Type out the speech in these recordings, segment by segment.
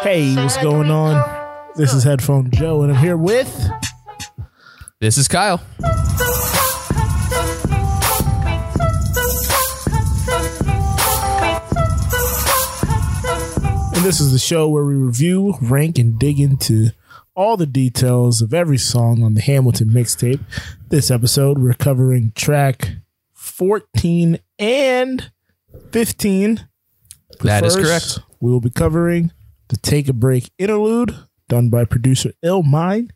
Hey, what's going on? This is Headphone Joe, and I'm here with. This is Kyle. And this is the show where we review, rank, and dig into all the details of every song on the Hamilton mixtape. This episode, we're covering track 14 and 15. That is First, correct. We will be covering the Take a Break interlude done by producer Illmind.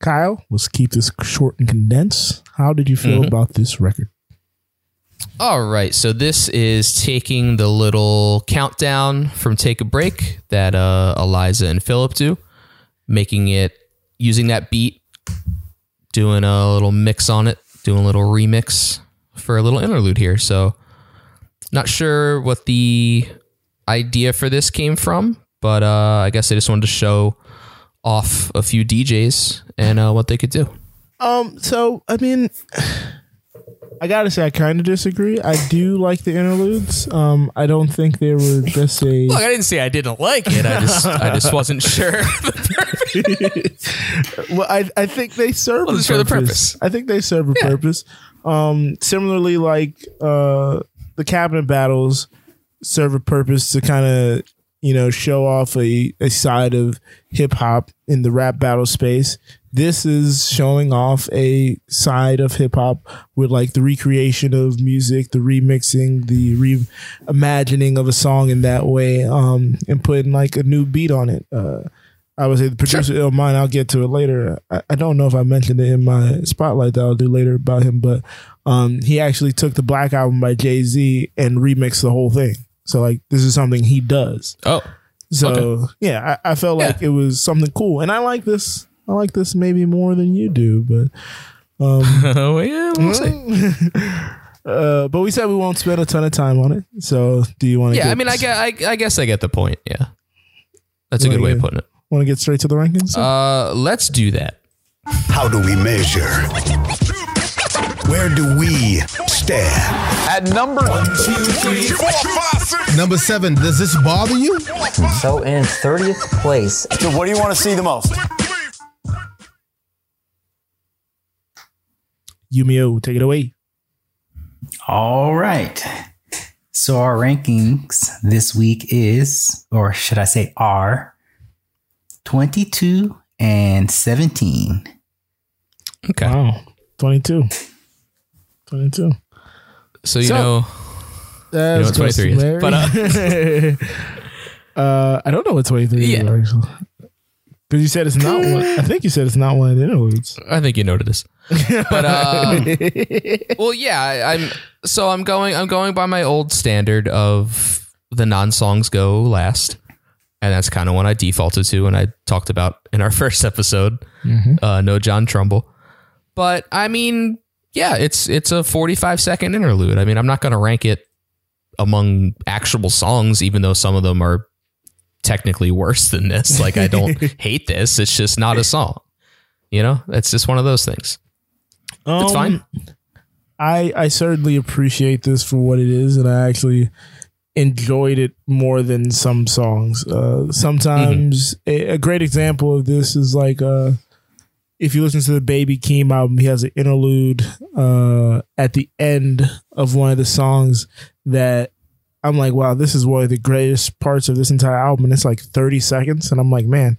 Kyle, let's keep this short and condensed. How did you feel Mm-hmm. about this record? All right, so this is taking the little countdown from Take a Break that uh, Eliza and Philip do, making it using that beat, doing a little mix on it, doing a little remix for a little interlude here. So, not sure what the idea for this came from, but uh, I guess I just wanted to show off a few DJs and uh, what they could do. Um, so I mean, I gotta say, I kind of disagree. I do like the interludes. Um, I don't think they were just a. Look, I didn't say I didn't like it. I just I just wasn't sure. well, I I think they serve Well, a it's for the purpose. purpose. I think they serve a purpose. Um, similarly, like uh, the cabinet battles serve a purpose to kind of you know show off a, a side of hip hop in the rap battle space. This is showing off a side of hip hop with like the recreation of music, the remixing, the reimagining of a song in that way, um, and putting like a new beat on it. Uh, I would say the producer of mine. I'll get to it later. I, I don't know if I mentioned it in my spotlight that I'll do later about him, but um, he actually took the Black album by Jay Z and remixed the whole thing. So like this is something he does. oh, So Okay. yeah, I, I felt like Yeah. it was something cool, and I like this. I like this maybe more than you do, but oh yeah, we'll see. uh, but we said we won't spend a ton of time on it. So do you want to? Yeah, I mean, I get, I, I guess I get the point. Yeah, that's a good way of putting it. Want to get straight to the rankings. Uh, let's do that. How do we measure? Where do we stand? At number Number seven, does this bother you? So in 30th place, So what do you want to see the most? Yumio, take it away. All right. So our rankings this week is, or should I say, are 22 and 17. Okay, Wow, 22. 22. so you So- know, That's know what 23 is, but, uh, I don't know what 23 Yeah. is actually. Because you said it's not one. I think you said it's not one of the interludes. I think you know what it is. But um, well, yeah, I, I'm so I'm going I'm going by my old standard of the non songs go last, and that's kind of what I defaulted to, and I talked about in our first episode. Uh, no John Trumbull, but I mean, yeah, it's it's a 45 second interlude. I mean, I'm not going to rank it among actual songs, even though some of them are technically worse than this. Like, I don't hate this. It's just not a song. You know, it's just one of those things. It's Um, fine. I I certainly appreciate this for what it is, and I actually enjoyed it more than some songs. Uh, sometimes a, a great example of this is like uh, if you listen to the Baby Keem album, he has an interlude uh, at the end of one of the songs that I'm like, wow, this is one of the greatest parts of this entire album, and it's like 30 seconds, and I'm like, man,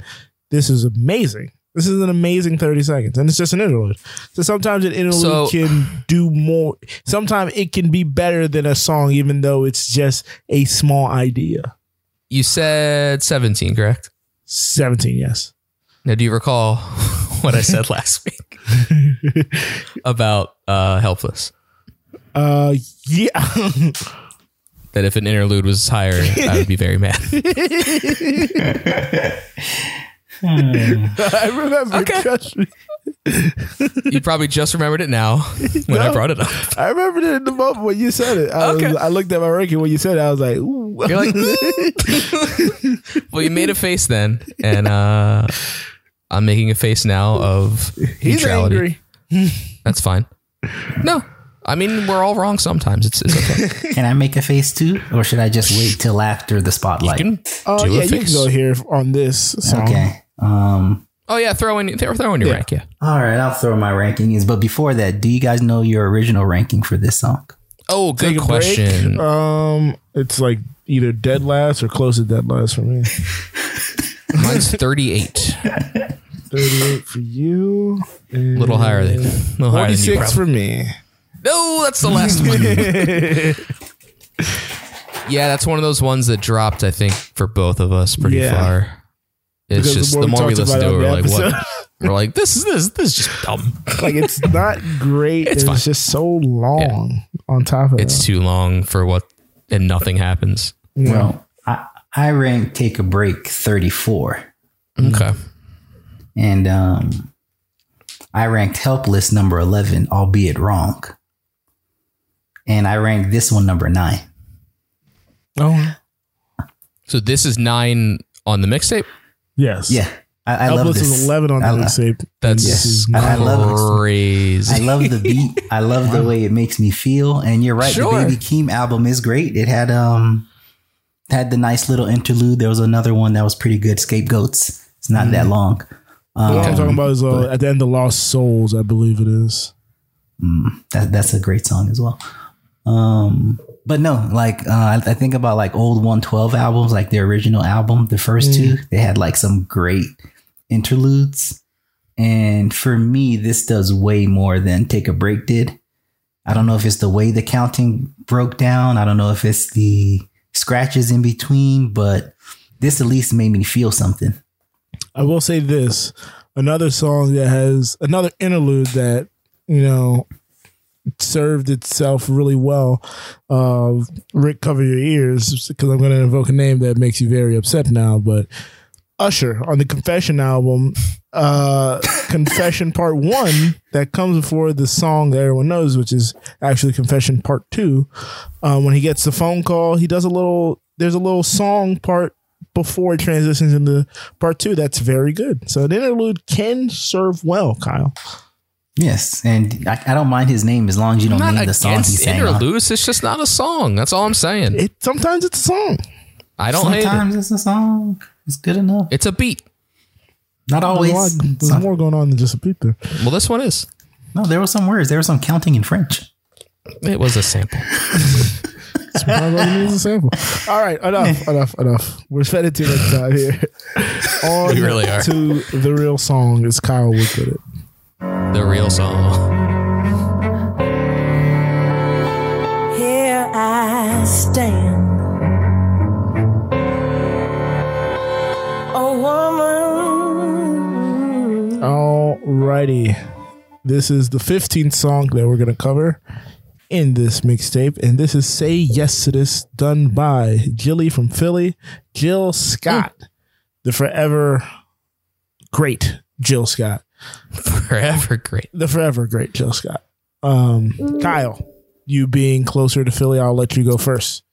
this is amazing. This is an amazing 30 seconds, and it's just an interlude. So sometimes an interlude So- can do more. Sometimes it can be better than a song, even though it's just a small idea. You said 17, correct? 17, yes. Now, do you recall what I said last week about uh, Helpless? Uh, yeah. That if an interlude was higher, I would be very mad. I remember. Okay. Trust me. you probably just remembered it now when I brought it up. I remembered it in the moment when you said it. I, Okay. was, I looked at my ranking when you said it. I was like, ooh. You're like, well, you made a face then, and uh, I'm making a face now of he's neutrality. angry. That's fine. No, I mean we're all wrong sometimes. It's, it's okay. Can I make a face too, or should I just wait till after the spotlight? Oh do yeah, a you can face. go here on this song. okay. Um. Oh yeah, throw in throw, throw in your Yeah. rank. Yeah. All right, I'll throw my rankings. But before that, do you guys know your original ranking for this song? Oh, good Take break. question. Um, it's like either dead last or close to dead last for me. Mine's thirty-eight. Thirty-eight for you. A little higher than. A little higher than you. Forty-six for me. No, that's the last one. yeah, that's one of those ones that dropped. I think for both of us pretty Yeah. far. It's Because just the the more more we we listen to it, it we're on like, the what? episode. We're like, this is this this is just dumb. Like it's not great. It's it's just so long on top of it. It's that. too long for what, and nothing happens. Well, I I rank "Take a Break" thirty four, Okay. and um, I ranked "Helpless" number eleven, albeit wrong, and I ranked this one number nine. Oh So this is nine on the mixtape. Yes. Yeah, I, I love this. is eleven on I the lo- That's This is I- I love crazy. I love the beat. I love the way it makes me feel. And you're right. Sure. The Baby Keem album is great. It had um had the nice little interlude. There was another one that was pretty good. Scapegoats. It's not that long. The one I'm Um, talking about is uh, at the end of Lost Souls, I believe it is. that, that's a great song as well. Um, but no, like uh, I, I think about like old 112 albums, like the original album, the first two, they had like some great interludes. And for me, this does way more than Take a Break did. I don't know if it's the way the counting broke down. I don't know if it's the scratches in between, but this at least made me feel something. I will say this: another song that has another interlude that you know served itself really well. Uh, Rick, cover your ears because I'm going to invoke a name that makes you very upset now. But Usher on the Confession album, uh, Confession Part One, that comes before the song that everyone knows, which is actually Confession Part Two. Um, when he gets the phone call, he does a little. There's a little song part before it transitions into part two. That's very good. So an interlude can serve well, Kyle. Yes. And I, I don't mind his name as long as you don't I'm not name the song he against sang on. interludes. It's just not a song. That's all I'm saying. It sometimes it's a song. I don't hate it. Sometimes it's a song. It's good enough. It's a beat. Not There's, a always. lot- there's Some- more going on than just a beat there. Well, this one is. no, there were some words. There was some counting in French. It was a sample. Sometimes all you a sample. All right, enough, enough, enough. We're headed to next time here. On We really are. to the real song, as Kyle would put it. The real song. Here I stand. A woman. Alrighty. This is the 15th song that we're going to cover in this mixtape. And this is Say Yes to This, done by Jilly from Philly, Jill Scott, the forever great Jill Scott. Forever great. The forever great Jill Scott. Um, Kyle, you being closer to Philly, I'll let you go first.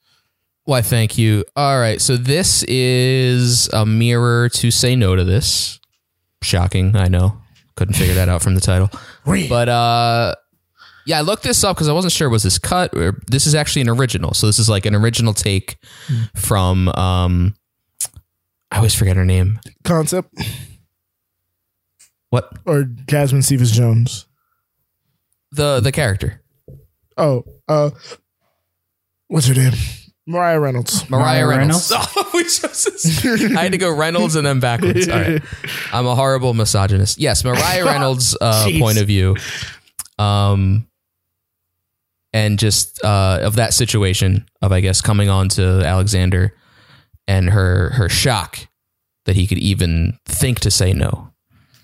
Why, thank you. All right. So this is a mirror to say no to this. Shocking, I know. Couldn't figure that out from the title. But uh yeah, I looked this up because I wasn't sure was this cut or this is actually an original. So this is like an original take from um I always forget her name. Concept What? or Jasmine Cephas Jones? The the character. Oh, uh, what's her name? Maria Reynolds. Maria, Maria Reynolds. Oh, we chose. I had to go Reynolds and then backwards. All right. I'm a horrible misogynist. Yes, Maria Reynolds' uh, point of view. Um, and just uh, of that situation of, I guess, coming on to Alexander and her her shock that he could even think to say no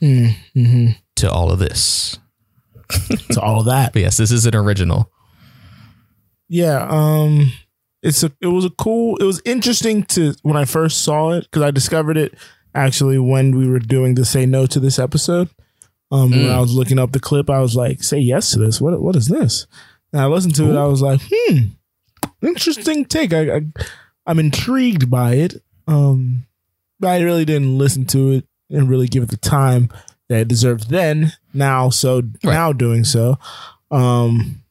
Mm-hmm. to all of this. to all of that. But yes, this is an original. Yeah, um it's a it was a cool it was interesting to when I first saw it because I discovered it actually when we were doing the say no to this episode. Um when I was looking up the clip, I was like, say yes to this. What what is this? And I listened to it, I was like, hmm, interesting take. I, I I'm intrigued by it. Um but I really didn't listen to it and really give it the time that it deserved then. Now so now doing so. Um,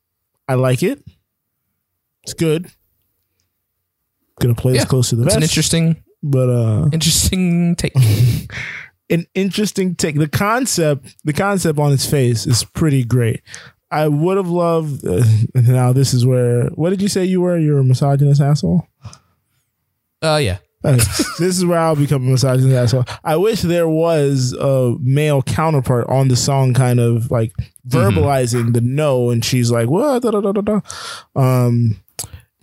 I like it. It's good. Gonna play Yeah, this close to the It's vest, an interesting, but uh, interesting take. an interesting take. The concept, the concept on its face is pretty great. I would have loved. Uh, now this is where. What did you say you were? You're a misogynist asshole. Uh, yeah. This is where I'll become a misogynist asshole. I wish there was a male counterpart on the song, kind of like verbalizing the no, and she's like, "What?" Da, da, da, da, da. Um,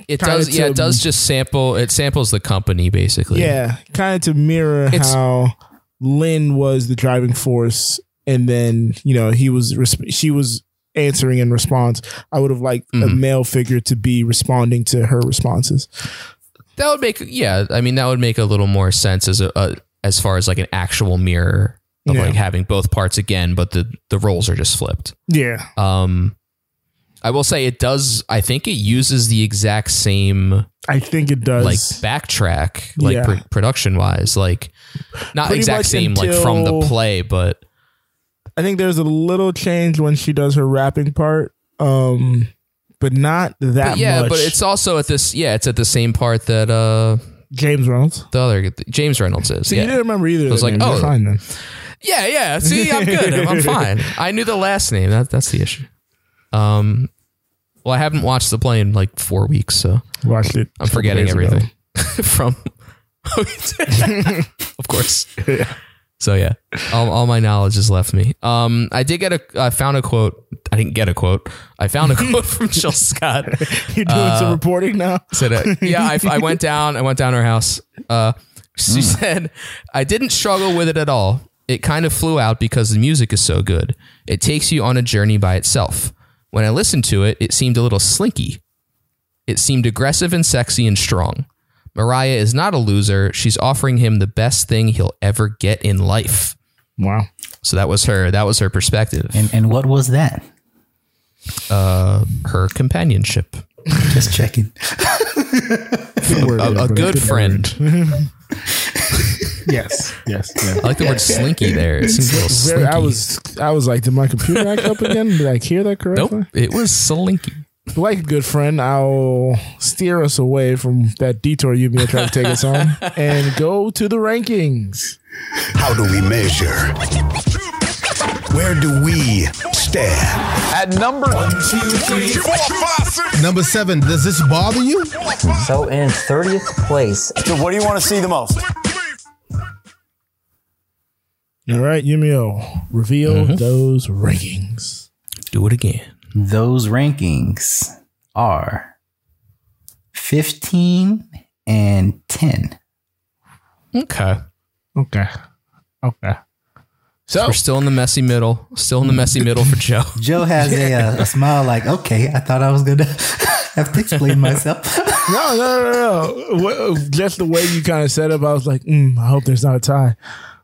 It does. Yeah, it does just sample. It samples the company basically. yeah, kind of to mirror It's- how Lin was the driving force, and then you know he was she was answering in response. I would have liked a Mhm. male figure to be responding to her responses. That would make. Yeah, I mean that would make a little more sense as a, a as far as like an actual mirror of Yeah. like having both parts again, but the the roles are just flipped. Yeah, Um, I will say it does. I think it uses the exact same I think it does. like backtrack, like Yeah. pr- production wise, like not Pretty exact same like from the play, but I think there's a little change when she does her rapping part, um, but not that but yeah, much. but it's also at this. Yeah, it's at the same part that uh James Reynolds. the other James Reynolds is. So yeah. you didn't remember either. I was like, oh. fine then. Yeah, yeah. See, I'm good. I'm fine. I knew the last name. That that's the issue. Um, well, I haven't watched the play in like four weeks, so Watched it. I'm forgetting everything from. of course. So yeah, all, all my knowledge has left me. Um, I did get a. I found a quote. I didn't get a quote. I found a quote from Jill Scott. You're doing some reporting now. said, uh, "Yeah, I, I went down. I went down her house. Uh, she said, I didn't struggle with it at all. It kind of flew out because the music is so good. It takes you on a journey by itself. When I listened to it, it seemed a little slinky. It seemed aggressive and sexy and strong. Maria is not a loser. She's offering him the best thing he'll ever get in life. Wow. So that was her. That was her perspective. And and what was that? Uh, her companionship. Just checking. Good word, A, a everybody. good friend. Yes. Yes. yes. I like the word slinky there. It seems a little slinky. I was I was like, did my computer act up again? Did I hear that correctly? Nope, it was slinky. Like a good friend, I'll steer us away from that detour you may try to take us on and go to the rankings. How do we measure? Where do we stand? At number Number seven, does this bother you? So in 30th place, So what do you want to see the most? All right, Yumio, reveal Mm-hmm. those rankings. Do it again. Those rankings are 15 and 10. Okay. Okay. Okay. So We're still in the messy middle. Still in the messy middle for Joe. Joe has a, uh, a smile like, okay, I thought I was going to have to explain myself. no, no, no, no. Just the way you kind of said it, I was like, mm, I hope there's not a tie.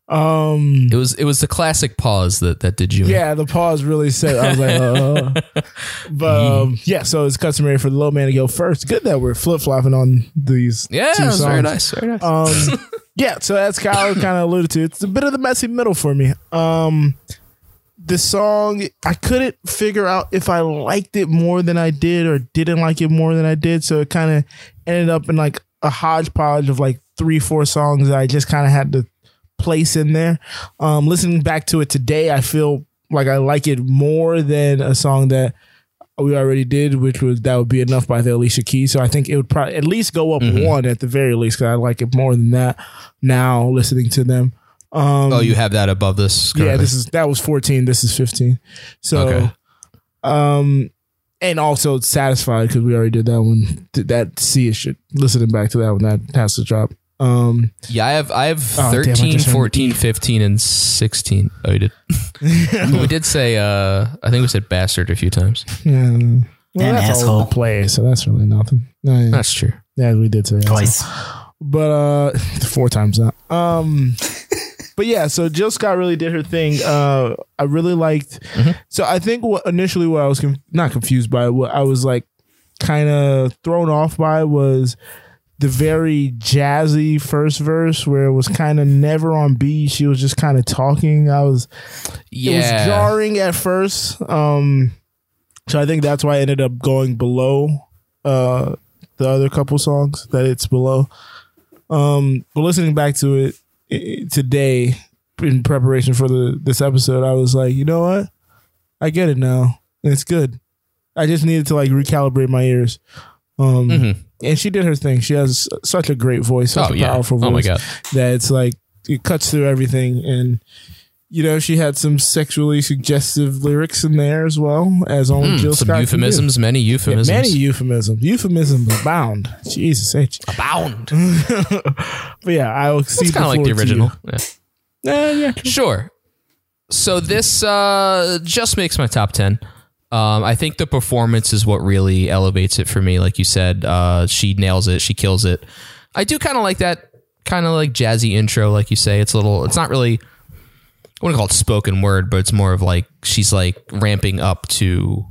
Um, It was it was the classic pause that that did you. yeah, the pause really said. I was like, uh, but um, yeah. So it's customary for the low man to go first. Good that we're flip flopping on these. Yeah, two was very nice. Very nice. Um, yeah, so that's Kyle kind of alluded to. It's a bit of the messy middle for me. Um, the song I couldn't figure out if I liked it more than I did or didn't like it more than I did. So it kind of ended up in like a hodgepodge of like three, four songs that I just kind of had to place in there. Um, listening back to it today, I feel like I like it more than a song that we already did, which was that would be enough by the Alicia Keys. So I think it would probably at least go up one at the very least because I like it more than that now listening to them. Um, oh, you have that above this. yeah, this is that was 14. This is 15. So, Okay. um, and also satisfied because we already did that one. Th- That see is shit. Listening back to that one, that has to drop. Um, Yeah, I have I have Oh, damn, I 13, just 14, 15, and 16. Oh, you did. we did say, uh, I think we said bastard a few times. yeah. Well, And that's all asshole. in the play, so that's really nothing. No, yeah. That's true. yeah, we did say asshole. Twice. but uh four times now um but yeah so jill scott really did her thing uh i really liked so i think what initially what i was conf- not confused by what i was like kind of thrown off by was the very jazzy first verse where it was kind of never on beat she was just kind of talking i was yeah. it was jarring at first um So I think that's why I ended up going below uh, the other couple songs that it's below. Um, but listening back to it i- today in preparation for the this episode, I was like, you know what? I get it now, and it's good. I just needed to like recalibrate my ears. Um, Mhm. and she did her thing. She has such a great voice, such Oh, a yeah. powerful voice Oh, my God. that it's like it cuts through everything and you know she had some sexually suggestive lyrics in there as well as only Mm, Jill some Scott euphemisms, many Yeah, euphemisms. many euphemisms euphemisms abound Jesus H abound but yeah I will see it's kind of like the original yeah. yeah yeah Sure. So this uh, just makes my top ten. Um, I think the performance is what really elevates it for me. Like you said, uh, she nails it. She kills it. I do kind of like that kind of like jazzy intro, like you say. It's a little. It's not really. I wouldn't call it spoken word, but it's more of like she's like ramping up to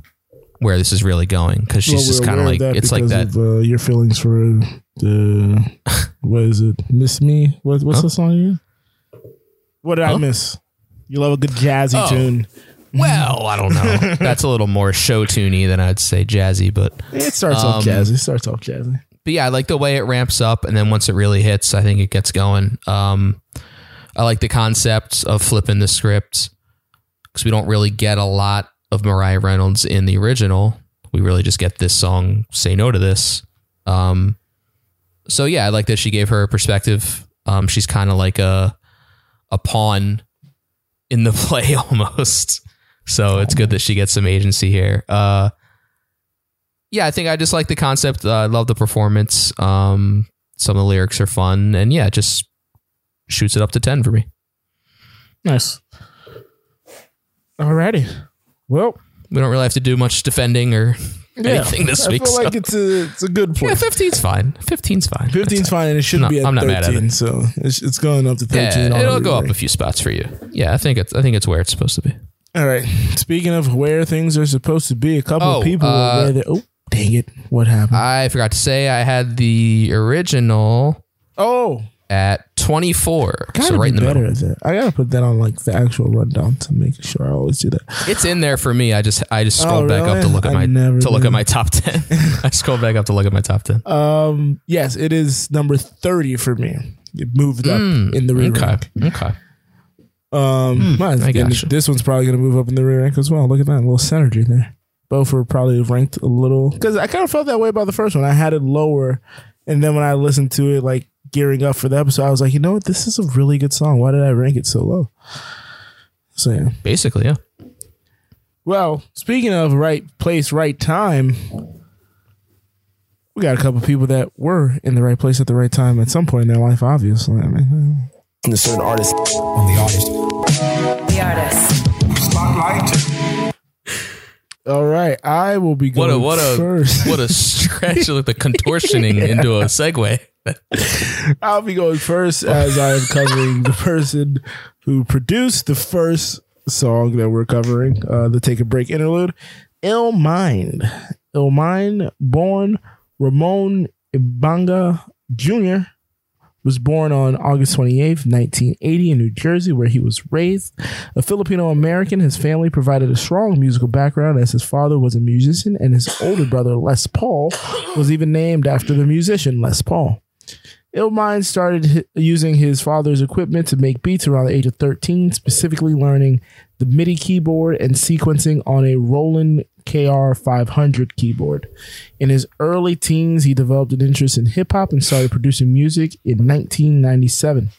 where this is really going because she's Well, just kind of like that it's like that. of, uh, your feelings for the what is it miss me what, what's the song what did I miss you love a good jazzy Oh. tune Well, I don't know. That's a little more show tuney than I'd say jazzy, but it starts Um, off jazzy it starts off jazzy but yeah, I like the way it ramps up, and then once it really hits, I think it gets going. Um, I like the concept of flipping the script because we don't really get a lot of Maria Reynolds in the original. We really just get this song, "Say No to This." Um, so yeah, I like that she gave her a perspective. Um, she's kind of like a a pawn in the play almost. So it's good that she gets some agency here. Uh, yeah, I think I just like the concept. Uh, I love the performance. Um, some of the lyrics are fun, and yeah, it just shoots it up to ten for me. Nice. Alrighty. Well, We don't really have to do much defending or yeah, anything this I week. feel so- like it's a it's a good yeah, point. 15's fine. 15's fine. 15's fine, and it should I'm be at I'm not mad at it. So it's, it's going up to 13. on it'll go up a few spots for you. Yeah, I think it's I think it's where it's supposed to be. All right. Speaking of where things are supposed to be, a couple Oh, of people uh, were they. Oh, dang it! What happened? I forgot to say I had the original oh, at 24. gotta So right in be the better middle. at that. I gotta put that on like the actual rundown to make sure I always do that. It's in there for me. I just I just scrolled Oh, back up to look at I my to look did. at my top 10. I scrolled back up to look at my top 10. Um, yes, it is number 30 for me. It moved up Mm, in the re okay. rank. Okay. Um, well, I this one's probably gonna move up in the rear rank as well. Look at that little synergy there. Both were probably ranked a little because I kind of felt that way about the first one. I had it lower, and then when I listened to it, like gearing up for the episode, I was like, you know what, this is a really good song. Why did I rank it so low? So yeah. Basically, yeah. Well, speaking of right place, right time, we got a couple people that were in the right place at the right time at some point in their life. Obviously, I mean, A certain artist on the artist. The artist. Spotlight. all right, I will be going What going a what a first. what a stretch like the contortioning into a segue. I'll be going first as I am covering the person who produced the first song that we're covering, uh, the Take a Break interlude. Ill Mind. Ill Mind, born Ramon Ibanga Jr., was born on August 28th, 1980, in New Jersey, where he was raised. A Filipino American, his family provided a strong musical background as his father was a musician and his older brother, Les Paul, was even named after the musician Les Paul. Illmind started using his father's equipment to make beats around the age of 13, specifically learning the MIDI keyboard and sequencing on a Roland KR500 keyboard. In his early teens, he developed an interest in hip hop and started producing music in 1997.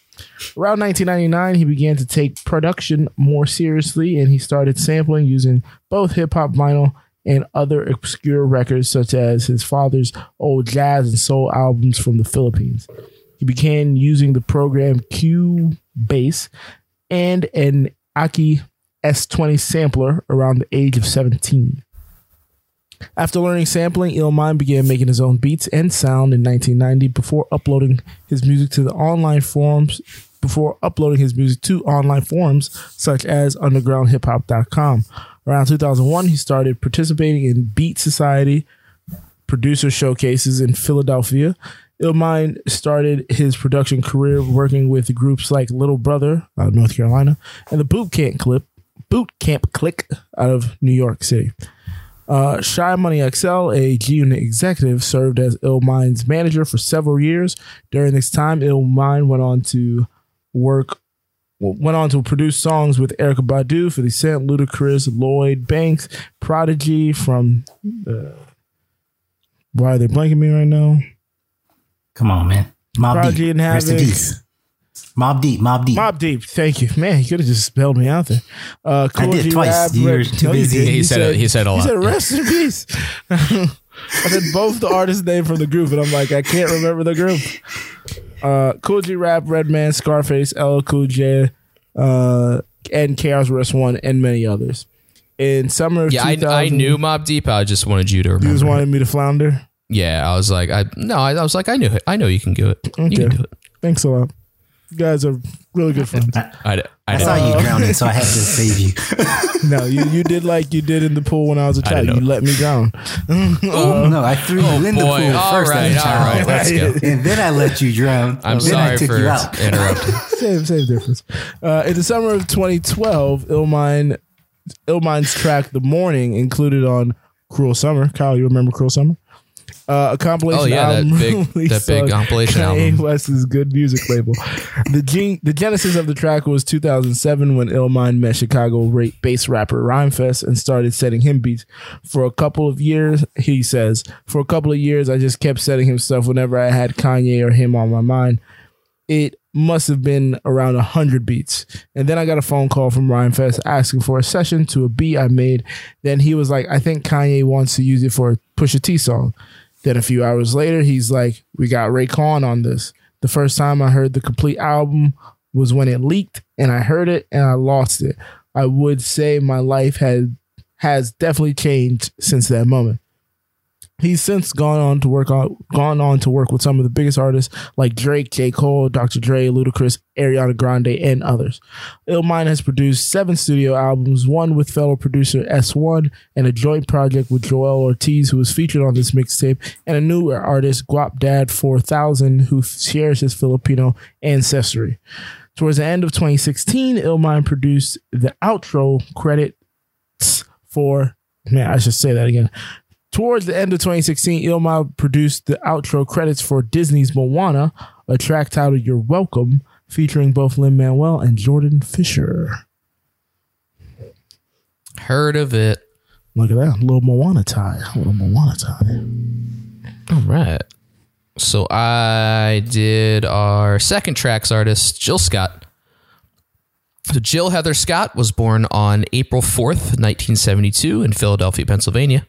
Around 1999, he began to take production more seriously and he started sampling using both hip hop vinyl and other obscure records, such as his father's old jazz and soul albums from the Philippines. He began using the program Q Cubase and an Akai S20 sampler around the age of 17. After learning sampling, Illmind began making his own beats and sound in 1990 before uploading his music to the online forums before uploading his music to online forums such as undergroundhiphop.com. Around 2001, he started participating in Beat Society producer showcases in Philadelphia. Illmind started his production career working with groups like Little Brother out of North Carolina and the Boot Camp Clip, Boot Camp Clik out of New York City. Uh, Sha Money XL, a G Unit executive, served as Illmind's manager for several years. During this time, Illmind went on to work went on to produce songs with Erykah Badu, 50 Cent, Ludacris, Lloyd Banks, Prodigy from. Uh, why are they blanking me right now? Come on, man. Mobb Prodigy Deep. and Rest in Havoc. peace. Mobb Deep. Mobb Deep. Mobb Deep, thank you, man. You could have just spelled me out there. Uh, I Cool did G twice. Rap, You were too No, busy. didn't. He You said it- he said a You lot, said yeah. rest in peace. I said both the artist name from the group, and I'm like, I can't remember the group. Uh, Kool G Rap, Redman, Scarface, LL Cool J, uh, and KRS-One, and many others. In summer of Yeah, I, 2000, I knew Mobb Deep. I just wanted you to remember. you just it. wanted me to flounder. Yeah, I was like, I no, I, I was like, I knew it. I know you can do it. You can do it. Thanks a lot. You guys are really good friends. I, I, I didn't- saw you drowning, so I had to save you. no, you, you did like you did in the pool when I was a child. You let me drown. Oh no, I threw you in the Oh, pool All first right, as a child. right, let's go. And then I let you drown. I'm then sorry I took for you out. interrupting. same same difference. Uh, in the summer of 2012, Illmind Illmind's track "The Morning" included on "Cruel Summer." Kyle, you remember "Cruel Summer"? Uh, a compilation Oh, yeah, that big- that big on compilation Kanye album. West's Good Music label. The gen- the genesis of the track was 2007 when Illmind met Chicago ra- bass rapper Rhymefest and started setting him beats. For a couple of years, he says, for a couple of years, I just kept setting him stuff whenever I had Kanye or him on my mind it must have been around 100 beats. And then I got a phone call from Rhymefest asking for a session to a beat I made. Then he was like, I think Kanye wants to use it for a Pusha T song. Then a few hours later, he's like, We got Raekwon on this. The first time I heard the complete album was when it leaked and I heard it and I lost it. I would say my life had has definitely changed since that moment. He's since gone on to work on gone on to work with some of the biggest artists like Drake, J. Cole, Dr. Dre, Ludacris, Ariana Grande, and others. Illmind has produced seven studio albums, one with fellow producer S1, and a joint project with Joell Ortiz, who was featured on this mixtape, and a newer artist, Guapdad 4000, who shares his Filipino ancestry. Towards the end of 2016, Illmind produced the outro credits for man, I should say that again. Towards the end of 2016, Illmind produced the outro credits for Disney's Moana, a track titled You're Welcome, featuring both Lin Manuel and Jordan Fisher. Heard of it. Look at that. little Moana tie. little Moana tie. All right. So I did our second tracks artist, Jill Scott. So Jill Heather Scott was born on April 4th, 1972 in Philadelphia, Pennsylvania.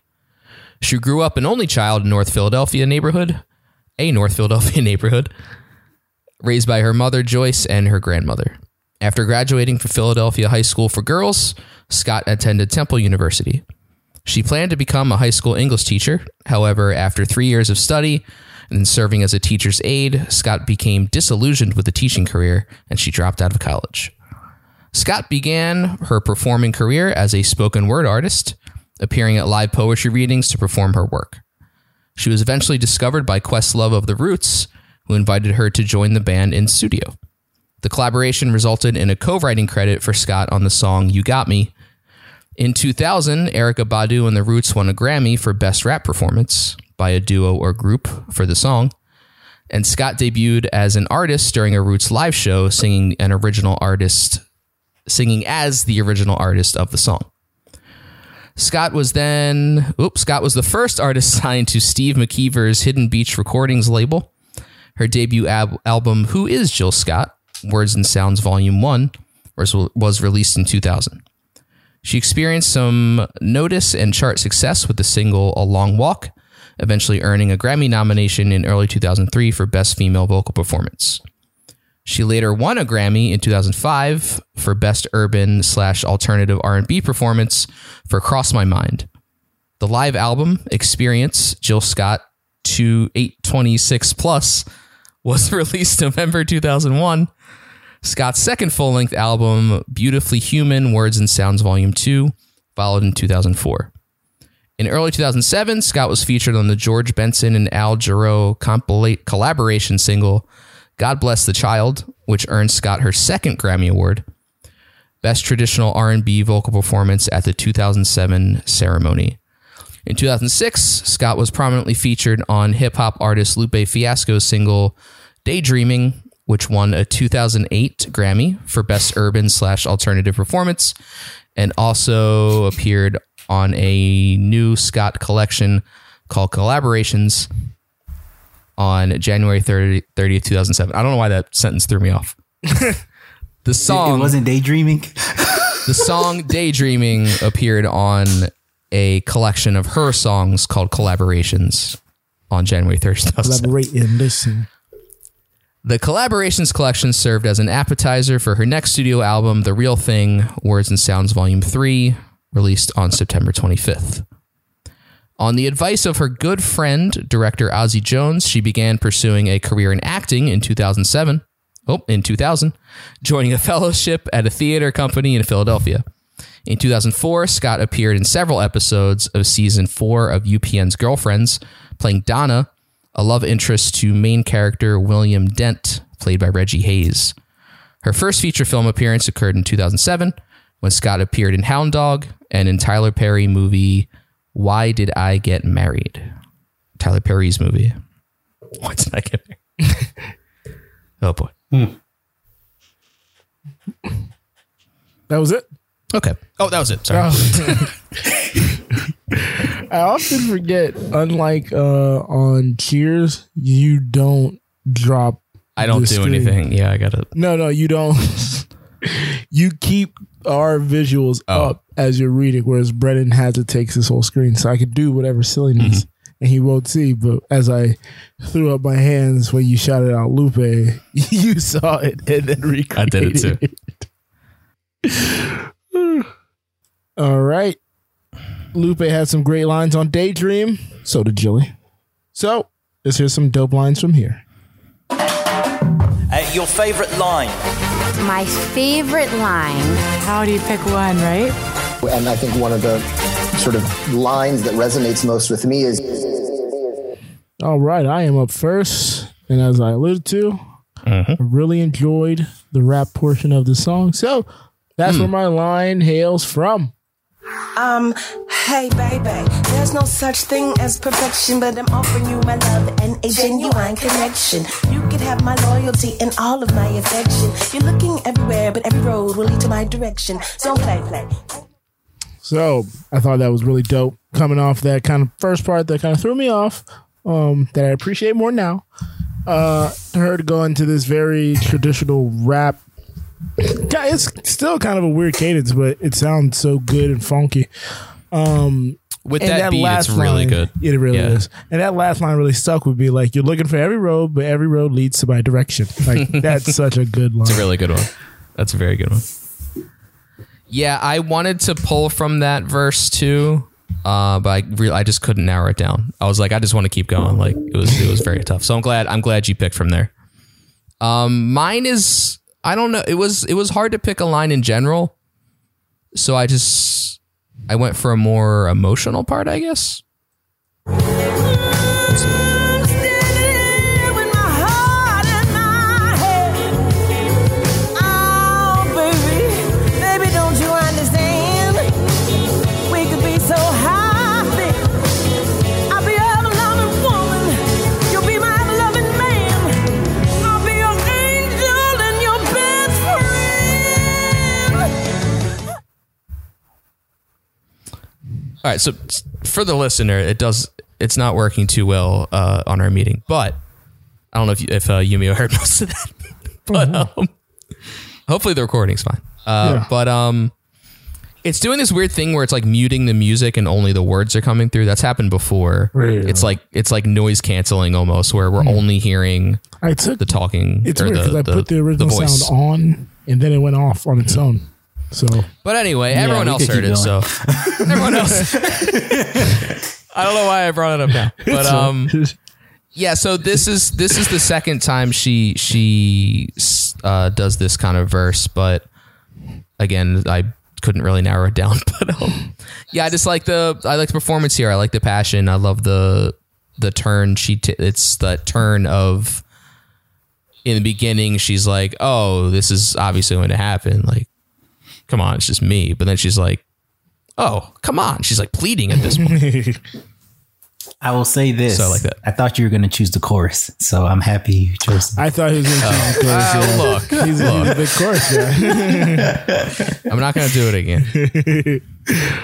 She grew up an only child in North Philadelphia neighborhood, a North Philadelphia neighborhood, raised by her mother Joyce and her grandmother. After graduating from Philadelphia High School for Girls, Scott attended Temple University. She planned to become a high school English teacher. However, after three years of study and serving as a teacher's aide, Scott became disillusioned with the teaching career and she dropped out of college. Scott began her performing career as a spoken word artist, appearing at live poetry readings to perform her work. She was eventually discovered by Questlove of the Roots, who invited her to join the band in studio. The collaboration resulted in a co writing credit for Scott on the song You Got Me. In 2000, Erykah Badu and the Roots won a Grammy for Best Rap Performance by a duo or group for the song. And Scott debuted as an artist during a Roots live show, singing an original artist, singing as the original artist of the song. Scott was then, oops, Scott was the first artist signed to Steve McKeever's Hidden Beach Recordings label. Her debut ab- album, Who is Jill Scott? Words and Sounds Volume 1, was, was released in 2000. She experienced some notice and chart success with the single A Long Walk, eventually earning a Grammy nomination in early 2003 for Best Female Vocal Performance. She later won a Grammy in 2005 for Best Urban slash Alternative R&B Performance for Cross My Mind. The live album Experience Jill Scott 2826 Plus was released November 2001. Scott's second full length album, Beautifully Human Words and Sounds Volume 2, followed in 2004. In early 2007, Scott was featured on the George Benson and Al Jarreau collaboration single, God Bless the Child, which earned Scott her second Grammy Award, Best Traditional R&B Vocal Performance at the 2007 ceremony. In 2006, Scott was prominently featured on hip hop artist Lupe Fiasco's single Daydreaming, which won a 2008 Grammy for Best Urban slash Alternative Performance, and also appeared on a new Scott collection called Collaborations on January 30, 30th, 2007. I don't know why that sentence threw me off. the It song wasn't daydreaming. the song Daydreaming appeared on a collection of her songs called Collaborations on January 3rd, 2007. Elaborate and listen. The Collaborations collection served as an appetizer for her next studio album, The Real Thing Words and Sounds Volume 3, released on September 25th. On the advice of her good friend, director Ozzy Jones, she began pursuing a career in acting in 2007. Oh, in 2000, joining a fellowship at a theater company in Philadelphia. In 2004, Scott appeared in several episodes of season four of UPN's Girlfriends, playing Donna, a love interest to main character William Dent, played by Reggie Hayes. Her first feature film appearance occurred in 2007 when Scott appeared in Hound Dog and in Tyler Perry movie Why Did I Get Married? Tyler Perry's movie. Why did I get married? oh boy. That was it. Okay. Oh, that was it. Sorry. I often forget, unlike uh, on Cheers, you don't drop. I don't do screen. anything. Yeah, I got to. No, no, you don't. you keep our visuals Oh. up as you're reading, whereas Brennan has to take his whole screen, so I could do whatever silliness, Mm-hmm. and he won't see. But as I threw up my hands when you shouted out Lupe, you saw it and then recreated I did it too. it. All right. Lupe had some great lines on Daydream. So did Jilly. So let's hear some dope lines from here. Your favorite line? My favorite line. How do you pick one, right? And I think one of the sort of lines that resonates most with me is All right, I am up first. And as I alluded to, mm-hmm. I really enjoyed the rap portion of the song. So that's hmm. where my line hails from. Um, hey baby, there's no such thing as perfection, but I'm offering you my love and a genuine connection. You could have my loyalty and all of my affection. You're looking everywhere, but every road will lead to my direction. Don't play, play. So I thought that was really dope. Coming off that kind of first part that kind of threw me off, um, that I appreciate more now. Uh, for her to go into this very traditional rap. Yeah, It's still kind of a weird cadence, but it sounds so good and funky. Um, With and that beat, it's last really line- good. It really Yeah. is. And that last line really stuck with me. Like you're looking for every road, but every road leads to my direction. Like that's such a good line. It's a really good one. That's a very good one. Yeah, I wanted to pull from that verse too, uh, but I re- I just couldn't narrow it down. I was like, I just want to keep going. Like it was it was very tough. So I'm glad I'm glad you picked from there. Um, mine is I don't know. It was it was hard to pick a line in general, so I just I went for a more emotional part, I guess. All right, so for the listener, it does it's not working too well uh, on our meeting, but I don't know if if uh, Yumio heard most of that, but um, hopefully the recording's fine. Uh, Yeah. But um, it's doing this weird thing where it's like muting the music and only the words are coming through. That's happened before. Really? It's like it's like noise canceling almost, where we're only hearing I took the talking. It's or weird the, because I the, put the original voice. sound on and then it went off on its own. So But anyway, Yeah, everyone else heard it, so everyone else. I don't know why I brought it up now, but um, yeah. So this is this is the second time she she uh, does this kind of verse, but again, I couldn't really narrow it down. But um, yeah, I just like the I like the performance here. I like the passion. I love the the turn. She t- it's the turn of in the beginning. She's like, oh, this is obviously going to happen. Like come on, it's just me. But then she's like, Oh, come on. She's like pleading at this point. I will say this. So I like that. I thought you were going to choose the chorus, so I'm happy you chose. I thought he was going to choose the chorus. Uh, yeah. look, he's, he's a look. big chorus guy. I'm not going to do it again.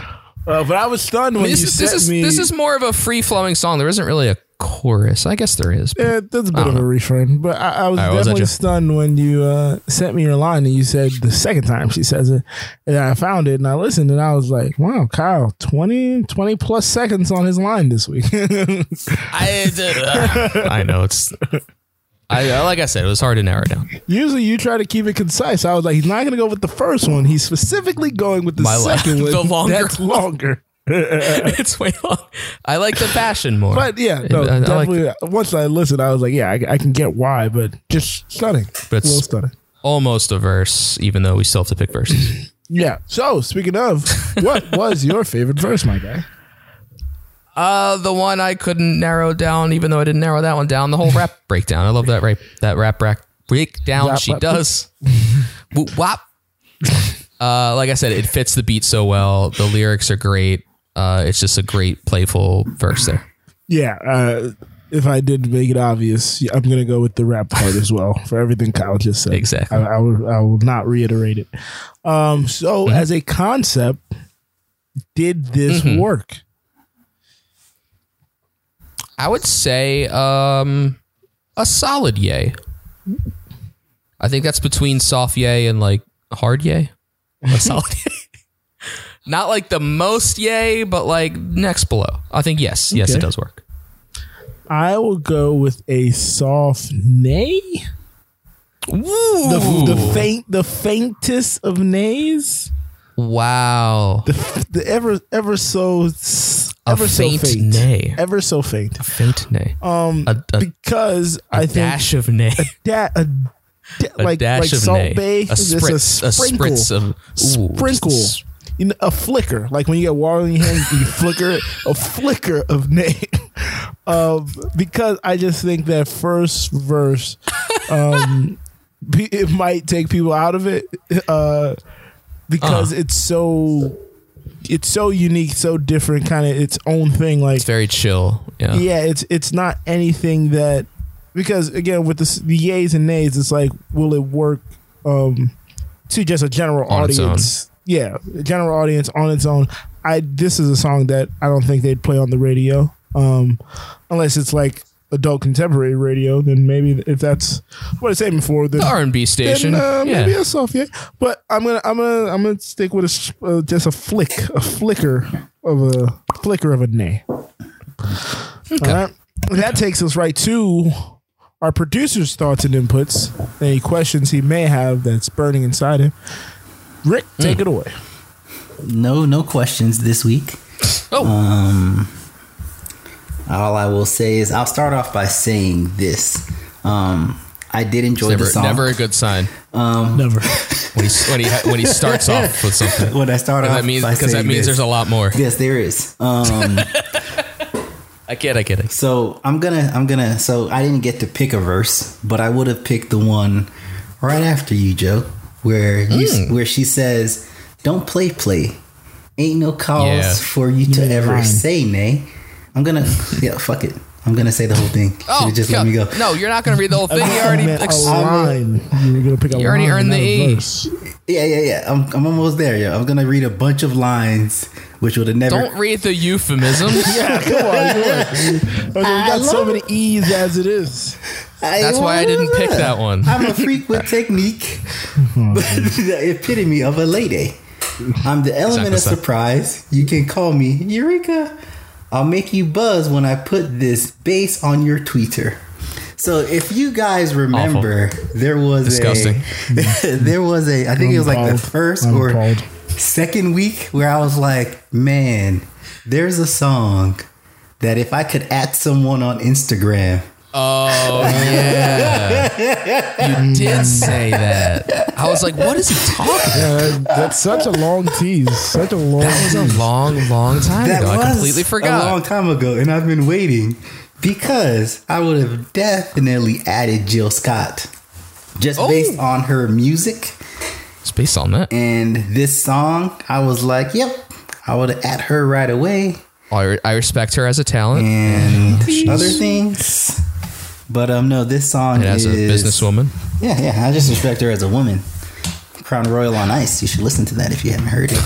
Uh, but I was stunned when this, you is, sent this, is, me. this is more of a free flowing song. There isn't really a chorus. I guess there is. Yeah, that's a bit of don't a refrain, but I, I was All right, what was definitely stunned when you uh, sent me your line and you said the second time she says it, and I found it and I listened and I was like, "Wow, Kyle, 20, 20 plus seconds on his line this week." I, uh, I know it's. I uh, like I said, it was hard to narrow down. Usually, you try to keep it concise. I was like, "He's not going to go with the first one. He's specifically going with the My la- second one. the longer That's longer." it's way long. I like the passion more. But yeah, no, I- I like- once I listened, I was like, "Yeah, I, I can get why," but just stunning. But a little it's stunning. almost a verse, even though we still have to pick verses. Yeah. So speaking of, what was your favorite verse, my guy? Uh, the one I couldn't narrow down, even though I didn't narrow that one down. The whole rap breakdown. I love that rap. That rap break breakdown Rap, she rap. does. Whoop, wop. Uh, like I said, it fits the beat so well. The lyrics are great. Uh, it's just a great playful verse there. Yeah, uh, if I did make it obvious, I'm going to go with the rap part as well for everything Kyle just said. Exactly. I, I, will, I will not reiterate it. Um, so, Mm-hmm. as a concept, did this Mhm. work? I would say um, a solid yay. I think that's between soft yay and like hard yay. A solid yay. Not like the most yay, but like next below. I think yes, yes, Okay. it does work. I will go with a soft nay. The, the faint, the faintest of nays. Wow. The, the ever, ever so, s- A ever faint so faint, nay. ever so faint. Faint nay. Um, A, a, because I think dash of nay. da- a, da- A like dash like of Salt nay. Bay, A just spritz- a sprinkle, spritz of- ooh, sprinkle, you know, a flicker, like when you get water in your hand, you flicker a flicker of nay. Um, because I just think that first verse, um, it might take people out of it, uh, because Uh-huh. it's so. It's so unique, so different, kind of its own thing. Like It's very chill. Yeah. yeah, it's it's not anything that because again with the, the yays and nays, it's like will it work um, to just a general On audience? Yeah, general audience on its own. I this is a song that I don't think they'd play on the radio um, unless it's like adult contemporary radio. Then maybe if that's what I said before, then The R&B station. then, uh, yeah. maybe a soft yeah. But I'm gonna I'm gonna I'm gonna stick with a uh, just a flick a flicker of a flicker of a nay. Okay. All right. That takes us right to our producer's thoughts and inputs. Any questions he may have that's burning inside him. Rick, take it away. No, no questions this week. Oh. Um, all I will say is I'll start off by saying this. Um, I did enjoy Never, the song. never a good sign Um, Never. when he when he when he starts off with something. when I start off, that means by because that means this. there's a lot more. Yes, there is. Um, I get, I get it. so I'm gonna, I'm gonna. So I didn't get to pick a verse, but I would have picked the one right after you, Joe, where you, Mm. where she says, "Don't play, play. Ain't no cause Yeah. for you to Yeah, ever fine. say nay." I'm gonna, yeah, fuck it. I'm gonna say the whole thing. Oh, just God. let me go. no, you're not going to read the whole thing. You already, meant ex- a line. You're gonna pick a You already line, earned the not a E. verse. Yeah, yeah, yeah. I'm, I'm almost there. Yeah, I'm gonna read a bunch of lines, which would have never. don't read the euphemisms. Yeah, come on, come on. Okay, we got so many E's as it is. That's why I didn't pick that one. I'm a freak with technique, the epitome of a lady. I'm the element of Exactly so. surprise. You can call me Eureka. I'll make you buzz when I put this bass on your tweeter. So if you guys remember, there was Disgusting. a there was a I think it was like the first I'm or appalled. second week where I was like, man, there's a song that if I could add someone on Instagram, Oh yeah, you did say that. I was like, what is he talking? about? Yeah, that- that's such a long tease. Such a long. That was a long, long time that ago. was I completely forgot. a long time ago, and I've been waiting because I would have definitely added Jill Scott just Oh. based on her music it's based on that. and this song. I was like, yep, I would at her right away I, I respect her as a talent. and She's- other things. But um, no, this song And as a is businesswoman. Yeah, yeah. I just respect her as a woman. Crown Royal on Ice. You should listen to that if you haven't heard it.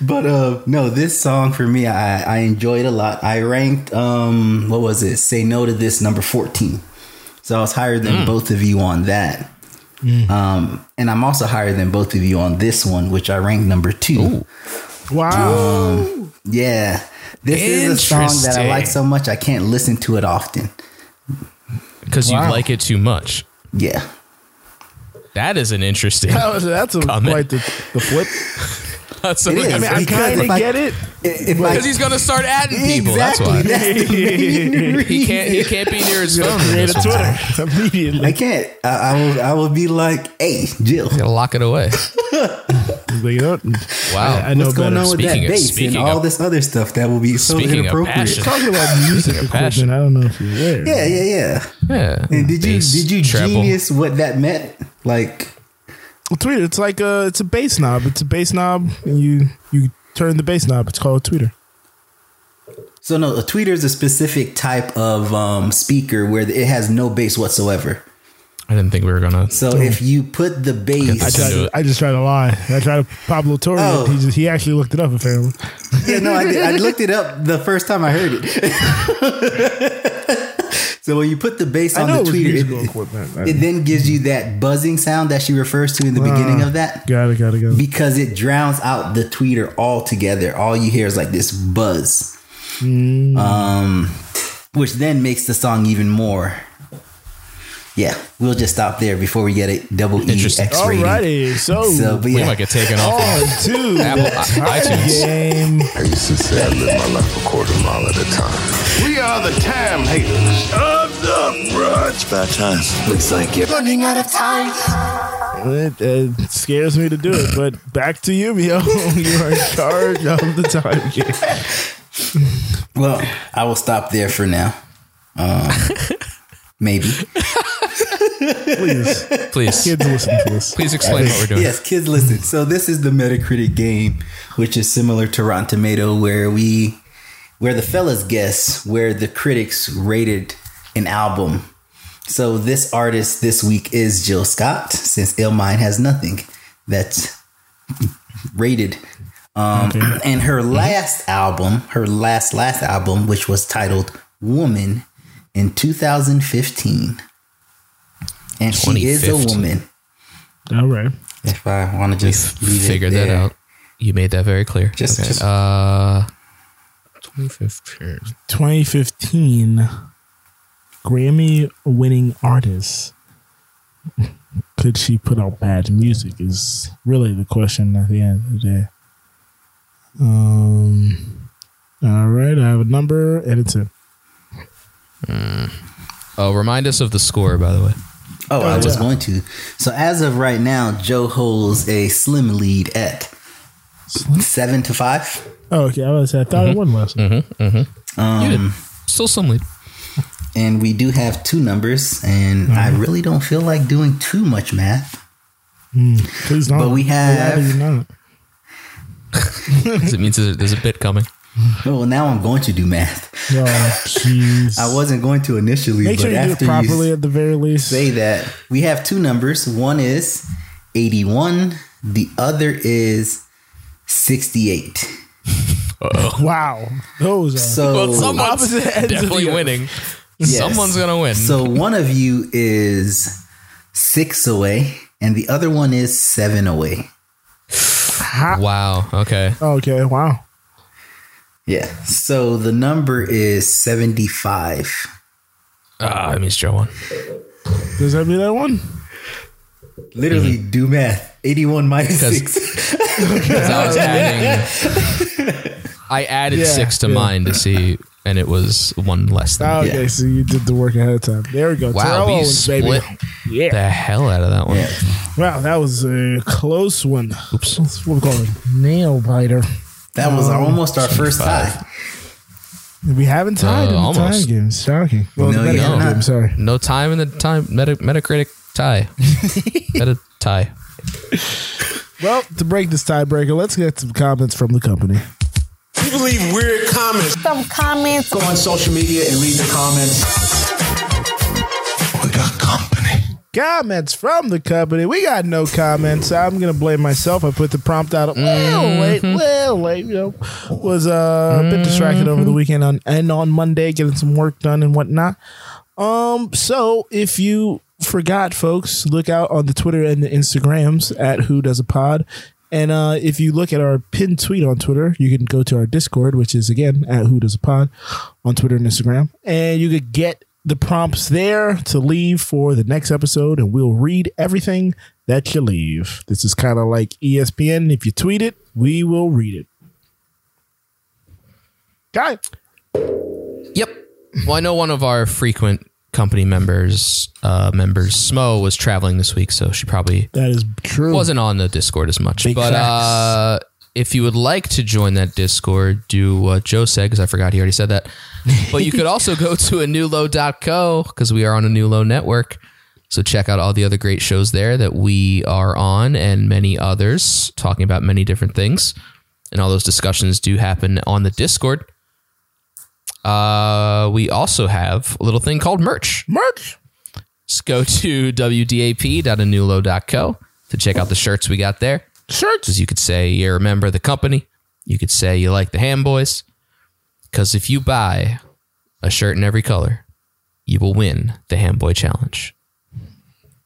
but uh, no, this song for me, I, I enjoyed a lot. I ranked um, what was it? Say no to this number fourteen. So I was higher than Mm. both of you on that. Um, and I'm also higher than both of you on this one, which I ranked number two. Wow. Um, yeah. This is a song that I like so much I can't listen to it often. Because Wow. you like it too much. Yeah. That is an interesting. That was, that's a, comment. quite the, the flip. That's It. I mean, I kind of get it. Because he's gonna start adding people. Exactly. That's why. That's the main he can't. He can't be near his He's phone. gonna create a this one's on. Twitter immediately. I can't. I, I will. I will be like, "Hey, Jill, Gotta lock it away. Like, you know what? Wow. I, I know what's going better. on with Speaking that bass and speaking all of- this other stuff that will be so inappropriate?" Talking about music equipment, passion. I don't know if you're aware. Yeah, yeah, yeah. Yeah. And did you did you treble. genius what that meant? Like, Well, tweeter. It's like a it's a bass knob. It's a bass knob, and you you turn the bass knob. It's called a tweeter. so no, a tweeter is a specific type of um, speaker where it has no bass whatsoever. I didn't think we were gonna. So if you put the I tried. To. I just tried to lie. I tried to Pablo Torre. Oh. He just he actually looked it up apparently. yeah, no, I, did, I looked it up the first time I heard it. so when you put the bass I on the tweeter, musical it, it then gives you that buzzing sound that she refers to in the beginning of that. Got it. Got it. Got it. because it drowns out the tweeter altogether. All you hear is like this buzz, um, which then makes the song even more. Yeah, we'll just stop there before we get a double E Interesting. X rating. Alrighty. So, So, but We might get taken off. on to Apple i- iTunes. game. I used to say I live my life a quarter mile at a time. We are the time haters of the bruh. It's about time. Looks like you're running out of time. It, it scares me to do it, but back to you, Mio. you are in charge of the time game. well, I will stop there for now. Um, maybe. Please, Please, kids, listen to this. please explain what we're doing. Yes, kids, listen. So this is the Metacritic game, which is similar to Rotten Tomato, where we, where the fellas guess where the critics rated an album. So this artist this week is Jill Scott, since Illmind has nothing that's rated. Um, And her last album, her last last album, which was titled "Woman" in 2015, and she is a woman. All right. If I want to just leave Figured it that out. You made that very clear. Just- okay. just- uh, 2015. 2015 Grammy winning artist. Could she put out bad music? Is really the question at the end of the day. Um. All right, I have a number and it's a Oh, remind us of the score, by the way. Oh, I Oh, was going to. So as of right now, Joe holds a slim lead at seven to five. Oh, okay. I was. I thought it won last. one. Um, Still some lead. and we do have two numbers, and I Mm-hmm. really don't feel like doing too much math. Please don't. But we have- Why do you not? It means there's, there's a bit coming. Oh, well, now I'm going to do math. Oh, jeez. I wasn't going to initially, Make but sure you do it after properly you at the very least. say that, we have two numbers. One is 81. The other is 68. Wow, those are So Well, someone's opposite ends of definitely the winning. Yes. Someone's gonna win. So one of you is six away, and the other one is seven away. wow. Okay. okay. Wow. Yeah. So the number is 75. Ah, that means Joe won. Does that mean that one? Literally, do math. 81 minus Because- 6. Because I was adding. I added Yeah, six to yeah. mine to see, and it was one less than. Oh, okay, so you did the work ahead of time. There we go. Wow, Terrell we Owens, baby. split Yeah. the hell out of that one. Wow, that was a close one. Oops. That's what we call it. Nail biter. That was Um, almost our first tie. We haven't tied Uh, in the almost. time games. Shocking. Well, No, the you're Metacritic not. game, sorry. No time in the time. Meta, Metacritic tie. Meta tie. Well, to break this tiebreaker, let's get some comments from the company. People leave weird comments. Some comments. Go on social media and read the comments. We got company. Comments from the company. We got no comments. I'm gonna blame myself. I put the prompt out a little late, little late. You know, was uh, a bit distracted over the weekend on and on Monday, getting some work done and whatnot. Um, so if you forgot, folks, look out on the Twitter and the Instagrams at Who Does a Pod. And uh, if you look at our pinned tweet on Twitter, you can go to our Discord, which is again at Who Does a Pod on Twitter and Instagram, and you could get the prompts there to leave for the next episode, and we'll read everything that you leave. This is kind of like ESPN. If you tweet it, we will read it. Guy, Yep. Well, I know one of our frequent company members, uh, members Smo, was traveling this week, so she probably that is true. wasn't on the Discord as much. Big but uh, if you would like to join that Discord, do what Joe said because I forgot he already said that. But you could also go to a newlow.co because we are on a new low network. So check out all the other great shows there that we are on and many others talking about many different things. And all those discussions do happen on the Discord. Uh, we also have a little thing called merch. Merch. Just go to wdap.anewlow.co to check out the shirts we got there. Shirts. Because you could say you're a member of the company. You could say you like the Ham Boys. Because if you buy a shirt in every color, you will win the Ham Boy Challenge.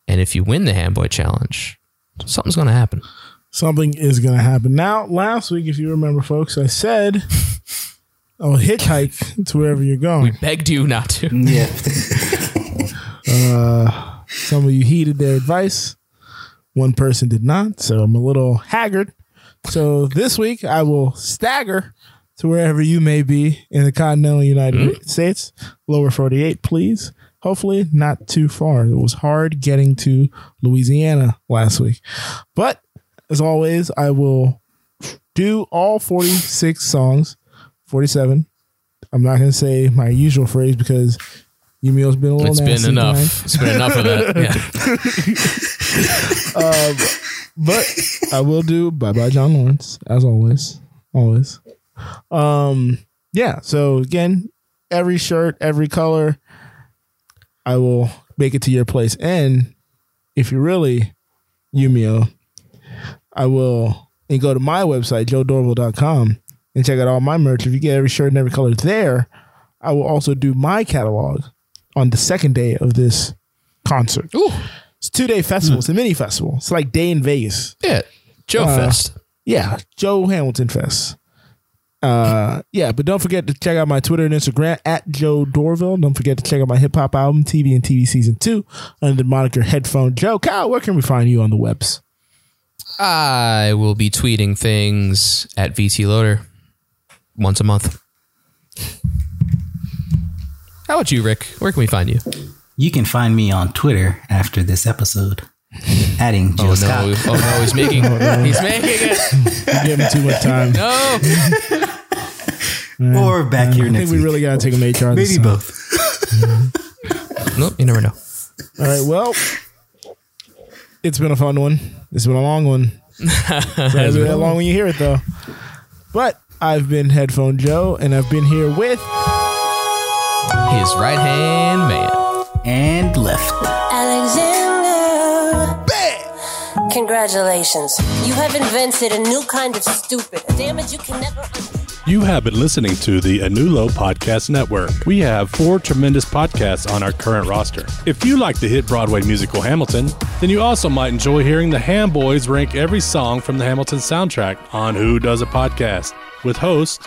And if you win the Ham Boy Challenge, something's going to happen. Something is going to happen. Now, last week, if you remember, folks, I said, "Oh, hitchhike to wherever you're going." We begged you not to. Yeah. Uh, some of you heeded their advice. One person did not, so I'm a little haggard. So this week I will stagger to wherever you may be in the continental United hmm? States, lower 48, please. Hopefully not too far. It was hard getting to Louisiana last week. But as always, I will do all 46 songs, 47. I'm not going to say my usual phrase because Yumio's been a little It's been enough. tonight. It's been enough of that. Yeah. um, but I will do Bye Bye John Lawrence as always, always. Um, yeah. So again, every shirt, every color, I will make it to your place. And if you really Yumio, I will and go to my website joedorville.com and check out all my merch. If you get every shirt and every color there, I will also do my catalog on the second day of this concert. Ooh. It's a two day festival. It's a mini festival. It's like day in Vegas. Yeah. Joe Uh, Fest. Yeah, Joe Hamilton Fest. Uh, yeah, but don't forget to check out my Twitter and Instagram at Joe Dorville. Don't forget to check out my hip hop album, TV and TV Season 2, under the moniker Headphone Joe. Kyle, where can we find you on the webs? I will be tweeting things at VT Loader once a month. How about you, Rick? Where can we find you? You can find me on Twitter after this episode. Adding oh, Joe Oh Scott. no! Oh no! He's making. Oh, he's making it. You're giving too much time. No. Or back here I next think we week. really got to take an HR. this Maybe time. both. No, you never know. All right, well, it's been a fun one. It's been a long one. It's not gonna that long when you hear it, though. But I've been Headphone Joe, and I've been here with His right hand man. And left. Alexander. Congratulations. You have invented a new kind of stupid. A damage you can never undo. You have been listening to the A New Low Podcast Network. We have four tremendous podcasts on our current roster. If you like the hit Broadway musical Hamilton, then you also might enjoy hearing the Ham Boys rank every song from the Hamilton soundtrack on Who Does a Podcast with hosts